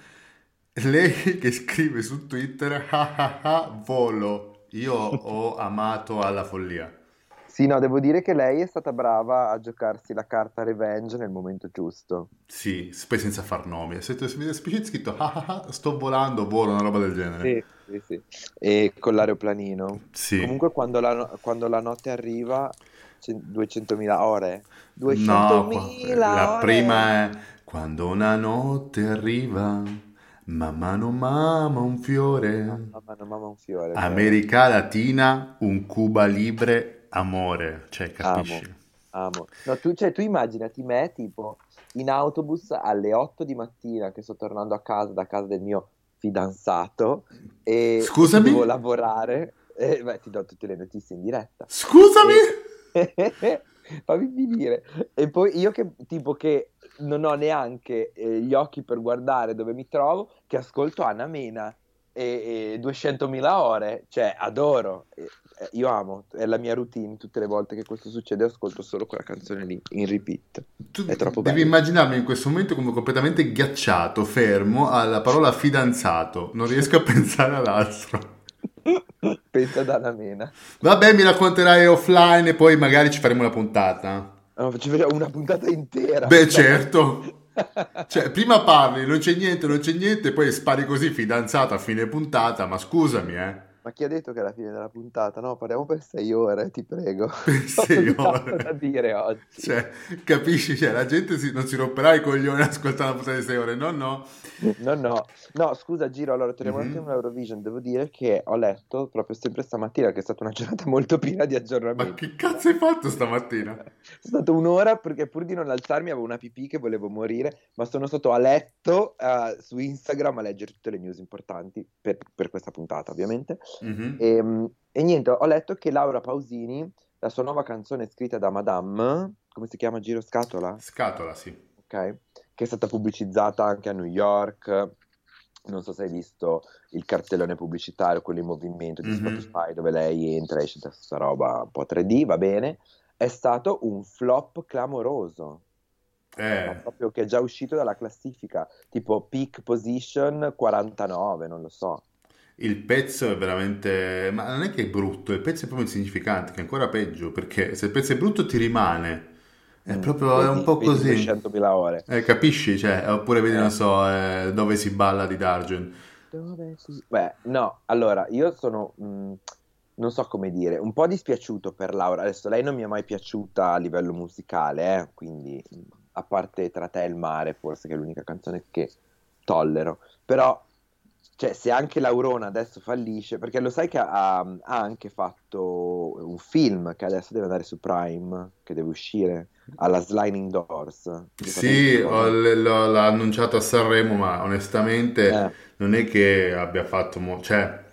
A: Lei (laughs) che scrive su Twitter, ah ah ah, volo, io ho amato alla follia.
B: Sì, no, devo dire che lei è stata brava a giocarsi la carta revenge nel momento giusto.
A: Sì, poi senza far nomi. Se mi scritto ah, ah, ah, sto volando, volo, una roba del genere.
B: Sì, sì, sì. E con l'aeroplanino.
A: Sì.
B: Comunque quando la, quando la notte arriva, 200.000 ore. 200.000
A: no, la ore. prima è quando una notte arriva. Mamma non mama un fiore.
B: Mamma non mama un fiore.
A: America Latina, un Cuba Libre amore, cioè capisci?
B: Amo, amo. No, tu, cioè, tu immaginati me tipo in autobus alle 8 di mattina che sto tornando a casa da casa del mio fidanzato e
A: Scusami?
B: devo lavorare e beh, ti do tutte le notizie in diretta.
A: Scusami?
B: E... (laughs) Fammi finire. E poi io che tipo che non ho neanche eh, gli occhi per guardare dove mi trovo, che ascolto Anna Mena e, e 200.000 ore, cioè adoro. E, eh, io amo, è la mia routine, tutte le volte che questo succede ascolto solo quella canzone lì, in repeat.
A: Tu è troppo devi bello. immaginarmi in questo momento come completamente ghiacciato, fermo alla parola fidanzato, non riesco a (laughs) pensare ad altro. (laughs)
B: Pensa ad Anna Mena.
A: Vabbè, mi racconterai offline e poi magari ci faremo una puntata.
B: No, ci una puntata intera.
A: Beh, certo. (laughs) Cioè, prima parli, non c'è niente, non c'è niente, poi spari così fidanzata a fine puntata, ma scusami, eh.
B: Ma chi ha detto che è la fine della puntata? No, parliamo per sei ore, ti prego. (laughs)
A: Per sei ore.
B: da dire oggi.
A: Cioè, capisci? Cioè, la gente si, non si romperà i coglioni ascoltando la puntata di sei ore. No, no.
B: No, no. No, scusa Giro, allora torniamo mm-hmm. un attimo all'Eurovision. Devo dire che ho letto proprio sempre stamattina che è stata una giornata (laughs) molto piena di aggiornamenti.
A: Ma che cazzo hai fatto stamattina? è
B: stata un'ora perché pur di non alzarmi avevo una pipì che volevo morire, ma sono stato a letto uh, su Instagram a leggere tutte le news importanti per, per questa puntata, ovviamente. Mm-hmm. E, ehm, e, niente, ho letto che Laura Pausini, la sua nuova canzone scritta da Madame, come si chiama Giro Scatola?
A: Scatola, sì.
B: Ok, che è stata pubblicizzata anche a New York. Non so se hai visto il cartellone pubblicitario, quello in movimento di mm-hmm. Spotify, dove lei entra e esce da questa roba un po' 3D, va bene. È stato un flop clamoroso.
A: Eh.
B: Proprio che è già uscito dalla classifica, tipo peak position 49, non lo so
A: il pezzo è veramente... ma non è che è brutto, il pezzo è proprio insignificante, che è ancora peggio, perché se il pezzo è brutto ti rimane. È mm, proprio è un po' così.
B: 100.000 ore.
A: Eh, capisci? Cioè, oppure vedi, eh. non so, eh, dove si balla di Dargen.
B: Dove si... Beh, no, allora, io sono... Mh, mm, non so come dire, un po' dispiaciuto per Laura. Adesso lei non mi è mai piaciuta a livello musicale, eh? quindi a parte Tra te e il mare, forse che è l'unica canzone che tollero. Però cioè, se anche Laurona adesso fallisce, perché lo sai che ha, ha, anche fatto un film che adesso deve andare su Prime, che deve uscire, alla Sliding Doors.
A: Sì, ho, l'ho, l'ha annunciato a Sanremo, ma onestamente eh. non è che abbia fatto... Mo- cioè,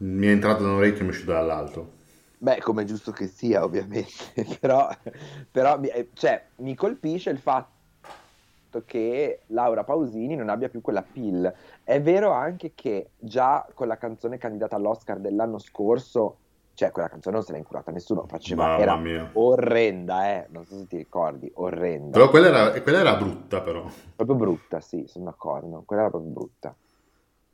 A: mi è entrato da un orecchio e mi è uscito dall'altro.
B: Beh, come è giusto che sia, ovviamente, (laughs) però, però eh, cioè, mi colpisce il fatto che Laura Pausini non abbia più quella pill. È vero anche che già con la canzone candidata all'Oscar dell'anno scorso, cioè quella canzone non se l'ha incurata nessuno, faceva, Mamma era mia. orrenda, eh? non so se ti ricordi, orrenda.
A: Però quella era, quella era brutta però.
B: Proprio brutta, sì, sono d'accordo, quella era proprio brutta.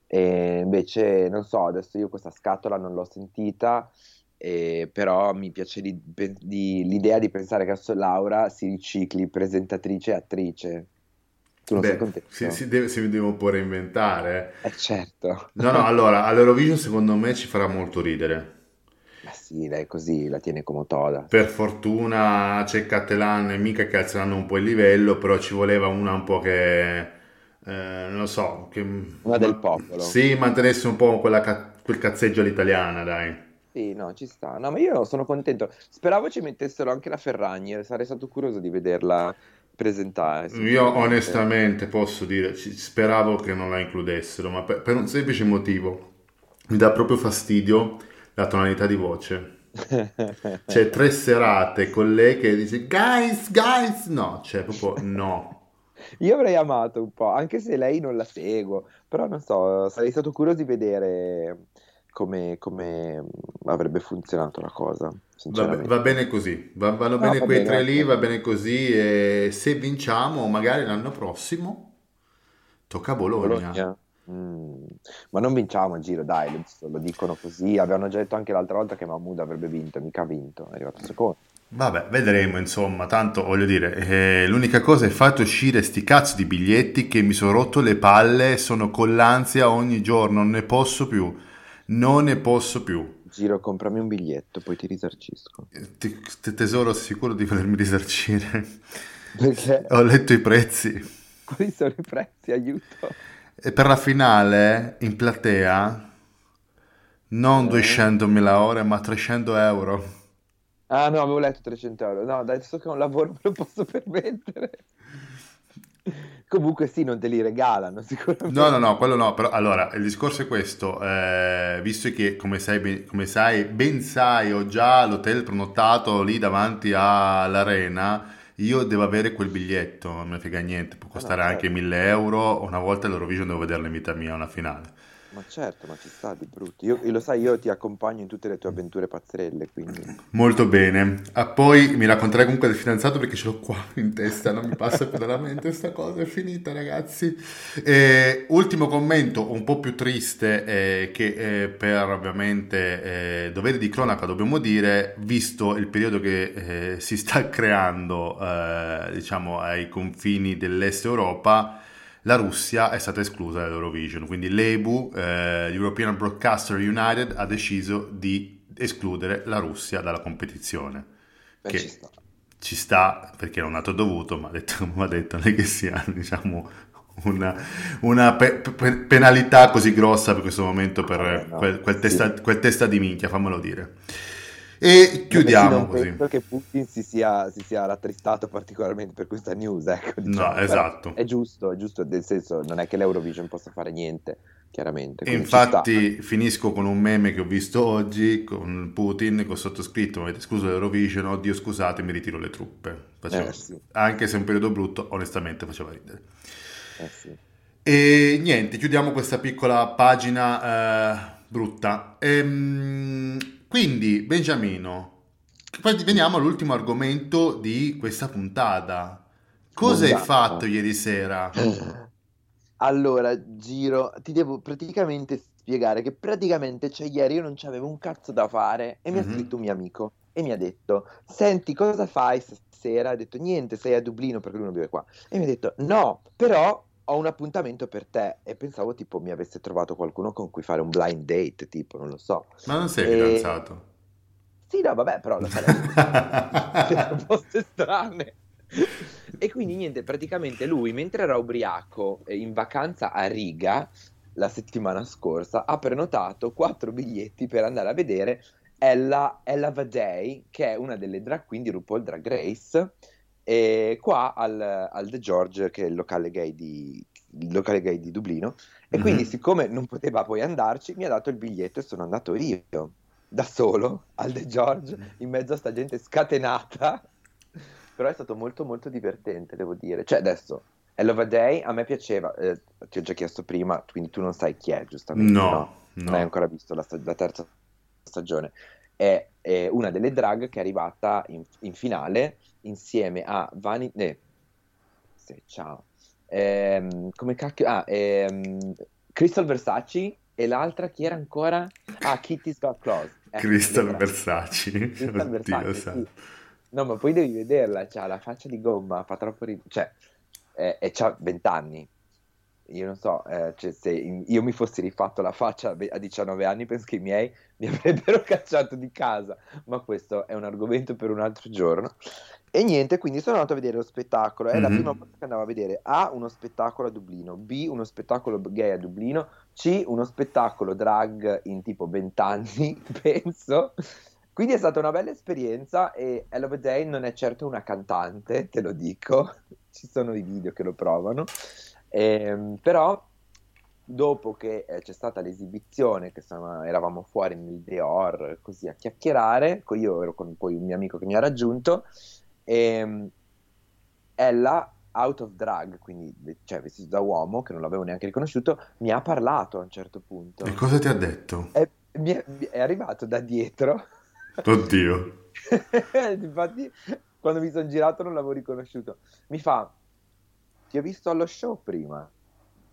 B: E invece, non so, adesso io questa scatola non l'ho sentita, eh, però mi piace di, di, l'idea di pensare che adesso Laura si ricicli presentatrice e attrice. Tu non
A: Beh,
B: sei contento?
A: Si, si, deve, si deve un po' reinventare.
B: Eh certo.
A: No, no, allora, all'Eurovision secondo me ci farà molto ridere.
B: Ma sì, lei così la tiene come toda.
A: Per fortuna c'è Cattelan e mica che alzeranno un po' il livello, però ci voleva una un po' che... Eh, non lo so, che...
B: Una del popolo.
A: Sì, mantenesse un po' quella, quel cazzeggio all'italiana, dai.
B: Sì, no, ci sta. No, ma io sono contento. Speravo ci mettessero anche la Ferragni, sarei stato curioso di vederla presentare.
A: Io onestamente posso dire, speravo che non la includessero, ma per, per un semplice motivo. Mi dà proprio fastidio la tonalità di voce. (laughs) C'è tre serate con lei che dice guys, guys, no, cioè proprio no. (laughs)
B: Io avrei amato un po', anche se lei non la seguo, però non so, sarei stato curioso di vedere come, come avrebbe funzionato la cosa.
A: Va, va, bene così, va, vanno bene no, quei bene, tre lì, va bene così e se vinciamo magari l'anno prossimo tocca a Bologna. Bologna.
B: Mm. Ma non vinciamo a giro, dai, lo, lo, dicono così. Avevano già detto anche l'altra volta che Mahmoud avrebbe vinto, mica ha vinto, è arrivato secondo.
A: Vabbè, vedremo, insomma, tanto voglio dire, eh, l'unica cosa è fate uscire sti cazzo di biglietti che mi sono rotto le palle, sono con l'ansia ogni giorno, non ne posso più, non ne posso più.
B: Giro, comprami un biglietto, poi ti risarcisco.
A: Ti, tesoro, sei sicuro di volermi risarcire?
B: Perché?
A: Ho letto i prezzi.
B: Quali sono i prezzi? Aiuto.
A: E per la finale, in platea, non eh. 200.000 ore, ma 300 euro.
B: Ah no, avevo letto 300 euro. No, adesso che ho un lavoro me lo posso permettere. Comunque sì, non te li regalano (laughs) sicuramente.
A: No, no, no, quello no. Però allora, il discorso è questo. Eh, visto che, come sai, ben, come sai, ben sai, ho già l'hotel prenotato lì davanti all'arena, io devo avere quel biglietto, non mi frega niente. Può costare ah, no, certo. anche 1000 euro. Una volta l'Eurovision devo vederla in vita mia, una finale.
B: Ma certo, ma ci sta di brutti. Io, lo sai, io ti accompagno in tutte le tue avventure pazzerelle, quindi...
A: Molto bene. Ah, poi mi racconterai comunque del fidanzato perché ce l'ho qua in testa, non mi passa più dalla mente questa cosa, è finita ragazzi. E, ultimo commento, un po' più triste, eh, che eh, per ovviamente eh, dovere di cronaca dobbiamo dire, visto il periodo che eh, si sta creando, eh, diciamo, ai confini dell'Est Europa, la Russia è stata esclusa dall'Eurovision, quindi l'EBU, eh, European Broadcaster United, ha deciso di escludere la Russia dalla competizione.
B: Beh, che ci sta.
A: ci sta. perché non ha dovuto, ma detto, (laughs) come va detto, non è che sia (laughs) diciamo, una, una pe- pe- penalità così grossa per questo momento per no, no, quel, quel, testa, quel testa di minchia, fammelo dire. E chiudiamo non così.
B: Penso che Putin si sia, si sia rattristato particolarmente per questa news. Ecco,
A: diciamo. No, esatto.
B: È giusto, è giusto, nel senso, non è che l'Eurovision possa fare niente, chiaramente.
A: Infatti, finisco con un meme che ho visto oggi con Putin, con sottoscritto: Mi avete scuso l'Eurovision? Oddio, scusate, mi ritiro le truppe. Faceva, eh, sì. Anche se è un periodo brutto, onestamente faceva ridere.
B: Eh, sì.
A: E niente, chiudiamo questa piccola pagina eh, brutta. Ehm quindi, Benjamino, poi veniamo all'ultimo argomento di questa puntata. Cosa hai fatto ieri sera?
B: Allora, Giro, ti devo praticamente spiegare che praticamente, cioè ieri io non c'avevo un cazzo da fare e mi mm-hmm. ha scritto un mio amico e mi ha detto, senti cosa fai stasera? Ha detto, niente, sei a Dublino perché lui non vive qua. E mi ha detto, no, però ho un appuntamento per te e pensavo tipo mi avesse trovato qualcuno con cui fare un blind date, tipo, non lo so.
A: Ma non sei e... fidanzato?
B: Sì, no, vabbè, però lo farei. (laughs) cose strane. e quindi niente, praticamente lui, mentre era ubriaco eh, in vacanza a Riga la settimana scorsa, ha prenotato quattro biglietti per andare a vedere Ella, Ella Vaday, che è una delle drag queen di RuPaul Drag Race, e qua al, al, The George, che è il locale gay di, locale gay di Dublino, e mm-hmm. quindi siccome non poteva poi andarci, mi ha dato il biglietto e sono andato io, da solo, al The George, in mezzo a sta gente scatenata, però è stato molto molto divertente, devo dire. Cioè adesso, Hello a Day a me piaceva, eh, ti ho già chiesto prima, quindi tu non sai chi è, giustamente?
A: No, no. no.
B: non hai ancora visto la, la terza stagione. È, è, una delle drag che è arrivata in, in finale insieme a Vanity... Eh, ciao. Ehm, come cacchio... Ah, ehm, Crystal Versace e l'altra chi era ancora? Ah, Kitty's Got Claws.
A: Eh, Crystal Versace.
B: Crystal (laughs) Versace, sì. No, ma poi devi vederla, c'ha la faccia di gomma, fa troppo ridere. Cioè, eh, e c'ha 20 anni. Io non so, eh, cioè, se io mi fossi rifatto la faccia a 19 anni, penso che i miei mi avrebbero (laughs) cacciato di casa. Ma questo è un argomento per un altro giorno. E niente, quindi sono andato a vedere lo spettacolo. È mm-hmm. la mhm. prima volta che andavo a vedere A, uno spettacolo a Dublino, B, uno spettacolo gay a Dublino, C, uno spettacolo drag in tipo 20 anni, (laughs) penso. Quindi è stata una bella esperienza e Ella Day non è certo una cantante, te lo dico, (laughs) ci sono i video che lo provano, ehm, però dopo che eh, c'è stata l'esibizione, che sono, eravamo fuori nel Dior così a chiacchierare, io ero con poi un mio amico che mi ha raggiunto, e ehm, ella out of drag, quindi cioè, vestito da uomo, che non l'avevo neanche riconosciuto, mi ha parlato a un certo punto.
A: E cosa ti ha detto?
B: È, mi è, è arrivato da dietro.
A: Oddio. (laughs)
B: Infatti, quando mi sono girato non l'avevo riconosciuto. Mi fa, ti ho visto allo show prima.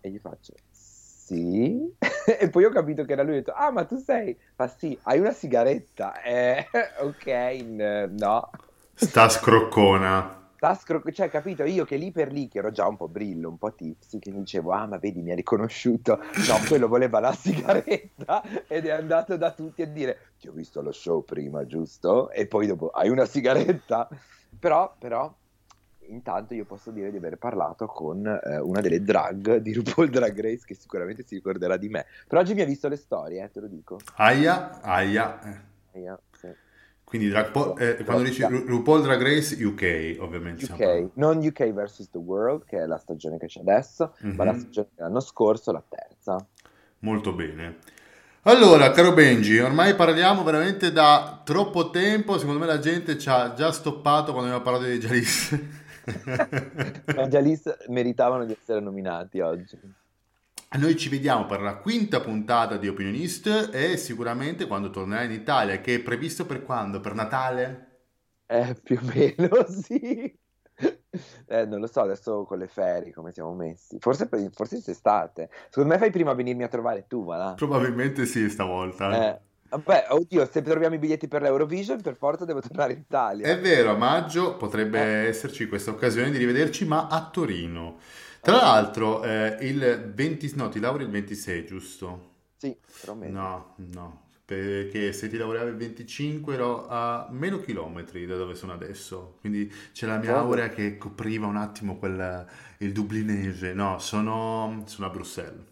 B: E gli faccio, sì. (laughs) e poi ho capito che era lui. Ho detto, ah, ma tu sei. Fa sì, hai una sigaretta. Eh, (laughs) ok, no.
A: Sta scroccona.
B: Scro- cioè, capito? Io che lì per lì, che ero già un po' brillo, un po' tipsy, che mi dicevo, ah, ma vedi, mi ha riconosciuto. No, quello voleva la (laughs) sigaretta ed è andato da tutti a dire, ti ho visto allo show prima, giusto? E poi dopo, hai una sigaretta? Però, però, intanto io posso dire di aver parlato con eh, una delle drag di RuPaul Drag Race che sicuramente si ricorderà di me. Per oggi mi ha visto le storie, eh, te lo dico.
A: Aia, aia. eh. Quindi po- eh, quando dici Ru- RuPaul Drag Race UK, ovviamente.
B: UK, non UK vs The World, che è la stagione che c'è adesso, ma la
A: Mhm.
B: stagione dell'anno scorso, la terza.
A: Molto bene. Allora, caro Benji, ormai parliamo veramente da troppo tempo. Secondo me la gente ci ha già stoppato quando abbiamo parlato di Jalis. (laughs)
B: Ma già lì s- meritavano di essere nominati oggi.
A: Noi ci vediamo per la quinta puntata di Opinionist e sicuramente quando tornerai in Italia, che è previsto per quando? Per Natale?
B: Eh, più o meno, (laughs) sì. Eh, non lo so adesso con le ferie come siamo messi. Forse, forse quest'estate. Secondo me fai prima a venirmi a trovare tu, va là.
A: Probabilmente sì, stavolta.
B: Eh, vabbè, oddio, se troviamo i biglietti per l'Eurovision, per forza devo tornare in Italia.
A: È vero, a maggio potrebbe
B: Eh.
A: esserci questa occasione di rivederci, ma a Torino. Tra l'altro, eh, il 20, no, ti lauri il 26, giusto?
B: Sì, prometto.
A: No, no, perché se ti laureavi il 25 ero a meno chilometri da dove sono adesso, quindi c'è la mia
B: Dove?
A: aurea che copriva un attimo quel, il dublinese. No, sono, sono a Bruxelles.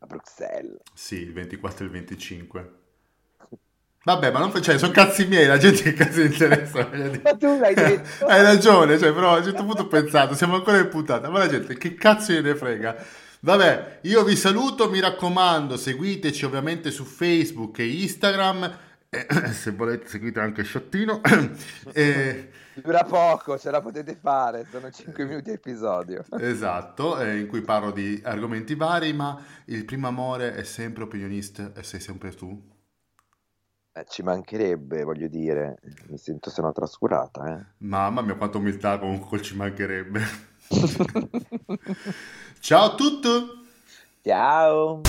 B: A Bruxelles.
A: Sì, il 24 e il 25. Vabbè, ma non cioè, sono cazzi miei, la gente che cazzo interessa. (laughs)
B: Ma tu l'hai detto. (laughs)
A: Hai ragione, cioè, però a un certo punto ho pensato, siamo ancora in puntata, ma la gente che cazzo gliene frega? Vabbè, io vi saluto, mi raccomando, seguiteci ovviamente su Facebook e Instagram, eh, (coughs) se volete seguite anche Sciottino. (coughs) Eh,
B: Dura poco, ce la potete fare, sono 5 minuti a episodio.
A: esatto, eh, in cui parlo di argomenti vari, ma il primo amore è sempre opinionista e sei sempre tu.
B: Eh, ci mancherebbe, voglio dire, mi sento se no trascurata, eh.
A: Mamma mia, quanta umiltà comunque ci mancherebbe. (laughs) Ciao a tutti!
B: Ciao!